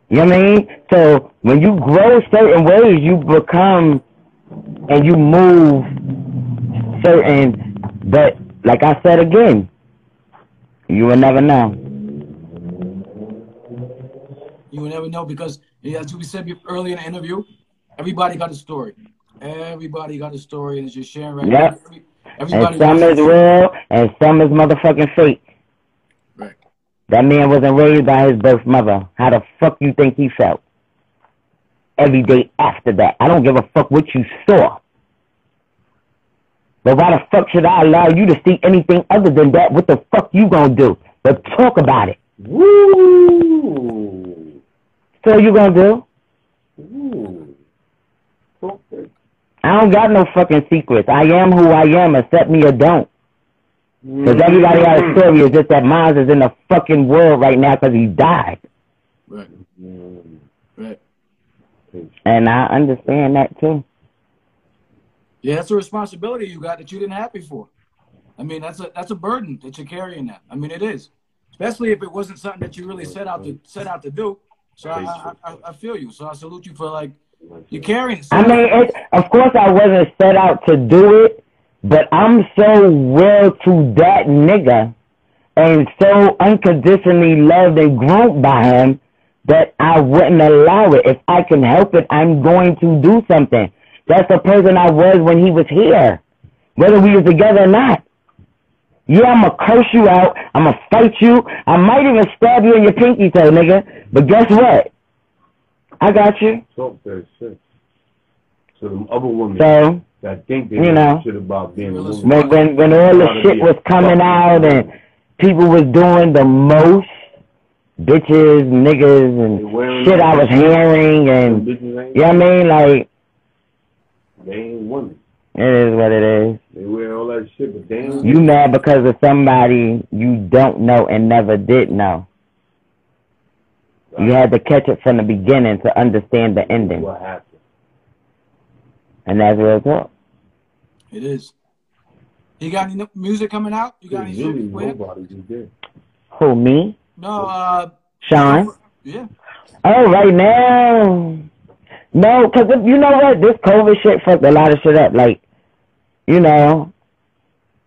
B: You know what I mean? So when you grow certain ways, you become and you move certain, but like I said again, you will never know.
A: You will never know because, as we said earlier in the interview, everybody got a story. Everybody got a story, and it's just sharing right
B: Yep.
A: now. Every- Everybody
B: And some
A: got
B: is real, and some is motherfucking fake.
A: Right.
B: That man wasn't raised by his birth mother. How the fuck you think he felt? Every day after that. I don't give a fuck what you saw. But why the fuck should I allow you to see anything other than that? What the fuck you gonna do? But talk about it.
C: Woo!
B: So you gonna do?
C: Ooh. Okay.
B: I don't got no fucking secrets. I am who I am, accept me or don't. Because everybody got a mm-hmm. story. It's just that Miles is in the fucking world right now because he died.
A: Right, right.
B: And I understand that too.
A: Yeah, that's a responsibility you got that you didn't have before. I mean, that's a that's a burden that you're carrying now. I mean, it is, especially if it wasn't something that you really set out to set out to do. So I I, I, feel you. So I salute you for like you're carrying.
B: I mean, it, of course, I wasn't set out to do it, but I'm so well to that nigga and so unconditionally loved and grown by him that I wouldn't allow it. If I can help it, I'm going to do something. That's the person I was when he was here, whether we were together or not. Yeah, I'm gonna curse you out. I'm gonna fight you. I might even stab you in your pinky toe, nigga. But guess what? I got you.
C: Talk that shit. So them other women
B: So
C: that think they
B: you
C: know shit about being a woman.
B: when when when all the shit was coming out and people was doing the most bitches, niggas, and shit I was hearing, and you know what I mean? Like
C: they ain't women.
B: it is what it is.
C: They wear all that shit, but they ain't
B: You mad because of somebody you don't know and never did know. You had to catch it from the beginning to understand the ending,
C: what happened.
B: and that's real talk.
A: It is. You got any music coming out? You got any
C: Really,
A: music? with it?
C: nobody just did.
B: Who me,
A: No. Uh.
B: Sean?
A: Yeah.
B: Oh, right now. No, because you know what? This COVID shit fucked a lot of shit up. Like, you know,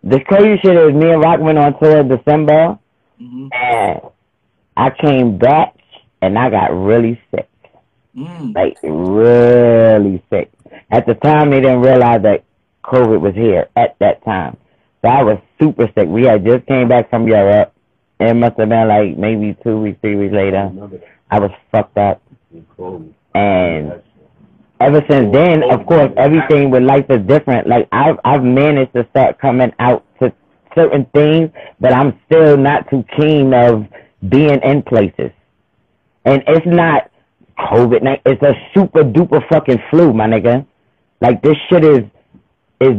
B: the crazy shit is me and Rock went on tour in December,
A: hmm
B: and I came back, and I got really sick.
A: Mm.
B: Like, really sick. At the time, they didn't realize that COVID was here at that time. So I was super sick. We had just came back from Europe. It must have been like maybe two weeks, three weeks later.
C: Another
B: I was fucked up. And ever since then, of course, everything with life is different. Like I've I've managed to start coming out to certain things, but I'm still not too keen of being in places. And it's not COVID. It's a super duper fucking flu, my nigga. Like this shit is is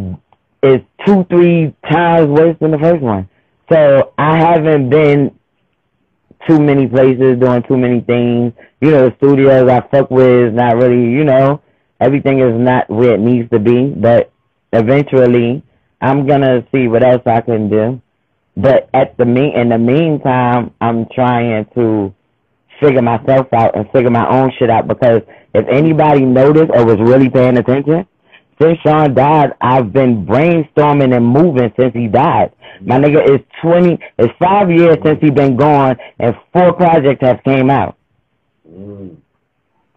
B: is two three times worse than the first one. So I haven't been too many places doing too many things. You know, the studios I fuck with is not really. You know, everything is not where it needs to be. But eventually, I'm gonna see what else I can do. But at the mean in the meantime, I'm trying to figure myself out and figure my own shit out because if anybody noticed or was really paying attention, since Sean died, I've been brainstorming and moving since he died. My nigga is twenty it's five years since he been gone and four projects have came out.
C: Mm.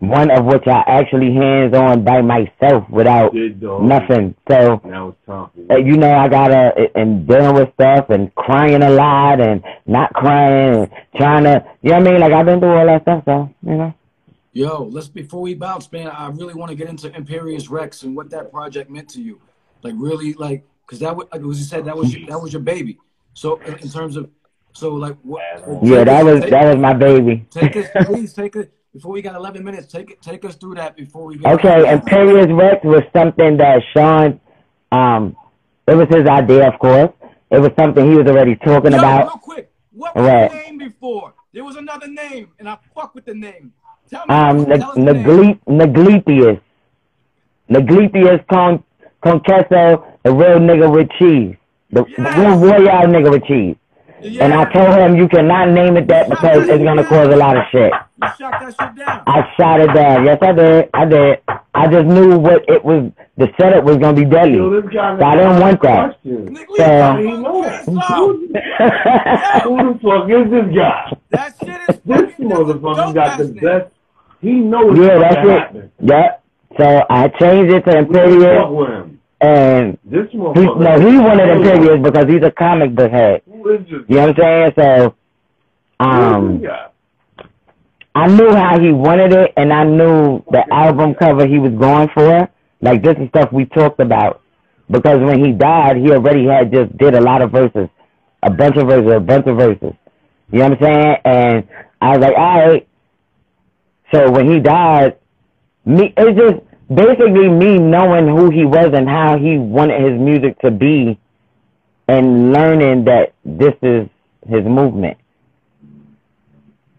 B: One of which I actually hands on by myself without
C: Good
B: nothing. So
C: Now it's time
B: uh,
C: for
B: you know, I gotta and dealing with stuff and crying a lot and not crying and trying to, you know what I mean? Like I've been through all that stuff, so you know.
A: Yo, let's before we bounce, man. I really want to get into Imperius Rex and what that project meant to you. Like really, like because that was, like, as you said, that was your, that was your baby. So in, in terms of, so like what?
B: Yeah, that was
A: take,
B: that was my baby.
A: Take us, please take it before we got 11 minutes. Take it, take us through that before we. Get
B: Okay, Imperius Rex was something that Sean, um, it was his idea, of course. It was something he was already talking
A: Yo,
B: about.
A: real quick, what was
B: Right.
A: the name before? There was another name, and I fuck with the name. Tell me.
B: Um,
A: the name.
B: Negle- Neglepius. Neglepius con Conquesto, the real nigga with cheese. The, the
A: Yes.
B: real royale nigga with cheese.
A: Yeah.
B: And I told him you cannot name it that because it's gonna cause a lot of shit.
A: You shot that shit down.
B: I shot it down. Yes, I did. I did. I just knew what it was. The setup was gonna be deadly.
C: this guy
B: So I didn't want that.
C: Question.
A: Nigga,
B: So-
C: How
A: we
C: do you know
A: fucking
C: that?
A: face off.
C: Who the fuck is this guy?
A: That shit is (laughs)
C: This motherfucker
A: dope
C: got the best. He knows
B: yeah, that's it.
C: happen.
B: Yep. So I changed it to
C: Imperial.
B: Imperius,
C: with him.
B: And
C: This
B: he,
C: motherfucker.
B: no, he wanted Imperius because he's a comic book head.
C: Who is this?
B: You know what I'm saying? So, um? I knew how he wanted it, and I knew the album cover he was going for. Like this is stuff we talked about because when he died, he already had just did a lot of verses, a bunch of verses, a bunch of verses. You know what I'm saying? And I was like, all right. So when he died, me it's just basically me knowing who he was and how he wanted his music to be, and learning that this is his movement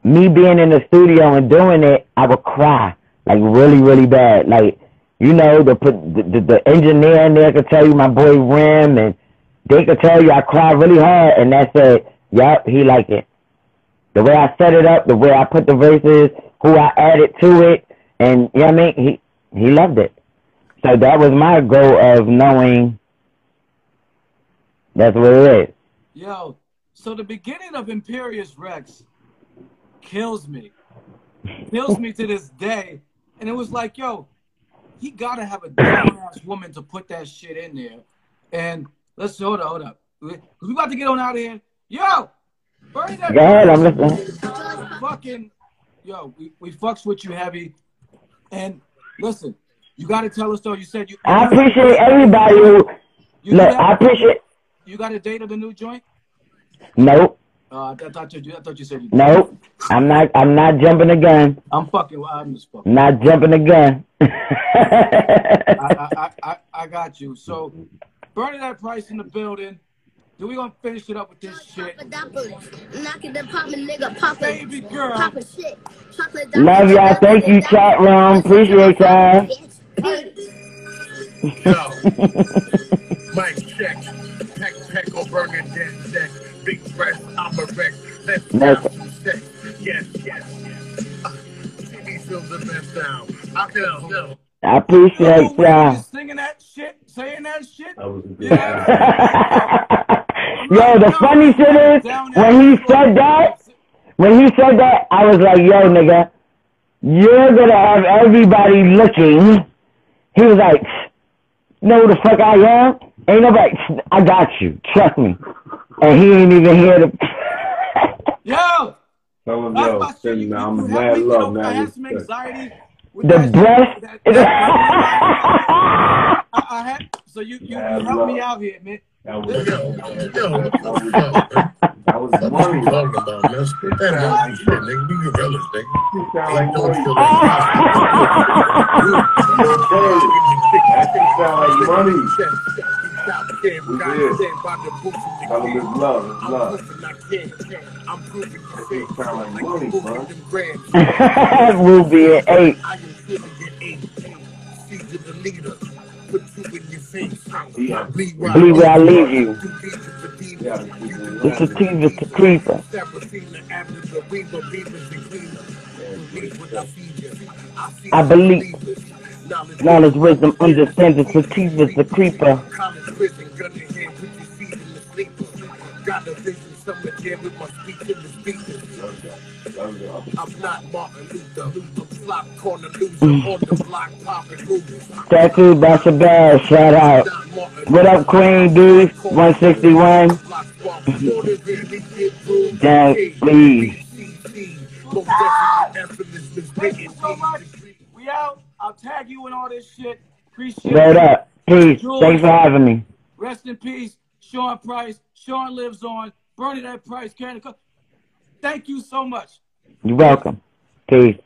B: me being in the studio and doing it, I would cry like really, really bad. Like you know, the the, the, engineer in there could tell you my boy Rim, and they could tell you I cried really hard, and that said, yep, he like it. The way I set it up, the way I put the verses, who I added to it, and you know what I mean. He he loved it. So that was my goal of knowing. That's what it is.
A: Yo, so the beginning of Imperius Rex kills me. Kills me to this day. And it was like, yo, he gotta have a down ass woman to put that shit in there. And let's hold up, hold up. We, we about to get on out of here. Yo! Burn that
B: Go ahead, I'm listening.
A: fucking yo, we, we fucks with you heavy. And listen, you gotta tell us though, you said you
B: I appreciate everybody who
A: you,
B: look.
A: got,
B: I appreciate.
A: you got a date of the new joint?
B: Nope.
A: Uh, I, thought you, I thought you said you.
B: Nope. I'm not. I'm not jumping the gun.
A: I'm fucking. I'm just fucking.
B: Not jumping the gun.
A: I, I, I, I, I got you. So, Bernadette Price in the building. Then we gonna finish it up with this shit.
D: Knocking the poppin' nigga poppin'.
A: Baby girl.
D: Poppin' shit. Chocolate
B: Love y'all. Thank you, chat room. Appreciate y'all.
E: Yo, (laughs) mic check. Peck, peck, or Bernadette check. Big breath, I'm a wreck. Let's
B: Nice.
E: have. Yes, yes. TV (laughs) feels the best now. I can know.
B: I appreciate
A: Yo,
B: y'all.
A: just singing that shit, saying that shit.
C: That was
A: Yeah. (laughs)
B: Yo, the funny shit is when he said that, when he said that, I was like, yo, nigga, you're gonna have everybody looking. He was like, know who the fuck I am? Ain't nobody, I got you. Trust me. And he ain't even hear the. (laughs)
A: Yo,
C: Tell him, yo,
A: about to say,
C: send
A: you,
C: me, I'm
A: you
C: mad
A: have me, you
C: love,
A: know, I
C: man.
A: had some anxiety. With
B: The
A: that shit,
B: breast.
A: that- that- I, I had so you you you, you helped me out here, man.
C: That was,
E: Yo, yo, what the
C: that was
E: What you talking about, man? Spit that healthy shit, nigga. Be gorillas, nigga.
C: You sound
E: Ain't (laughs)
C: like
E: no
C: money.
E: shit
C: That shit sound like money.
E: Stop saying what
C: We
E: God
C: did.
E: the boots and the
C: Tell him love. It's
E: I'm
C: love.
E: proving I can. I'm proving you fake.
C: sound like
E: Like
C: money, bro.
E: movie them grams. (laughs)
B: Ruby at eight.
E: I am feeling your eight. See the leader. Put you in your face.
C: Yeah.
E: Bleed
B: Believe where I leave you.
C: Yeah,
B: The sativas to creeper. I believe. Knowledge, wisdom, understanding, sativas the creeper.
E: A vision, summer jam with my speech in the speakers. I'm not Martin Luther. I'm flop corner loser mm. on the block, popping movies.
B: Tattooed by Shabazz, shout out. What up, Queen Beef? 161. Damn, please.
A: Thank you so much. We out. I'll tag you in all this shit. Appreciate
B: Word
A: it.
B: up. Peace. Thanks for having me.
A: Rest in peace, Sean Price. Sean lives on. Bernadette Price, Canada. Thank you so much.
B: You're welcome. Peace.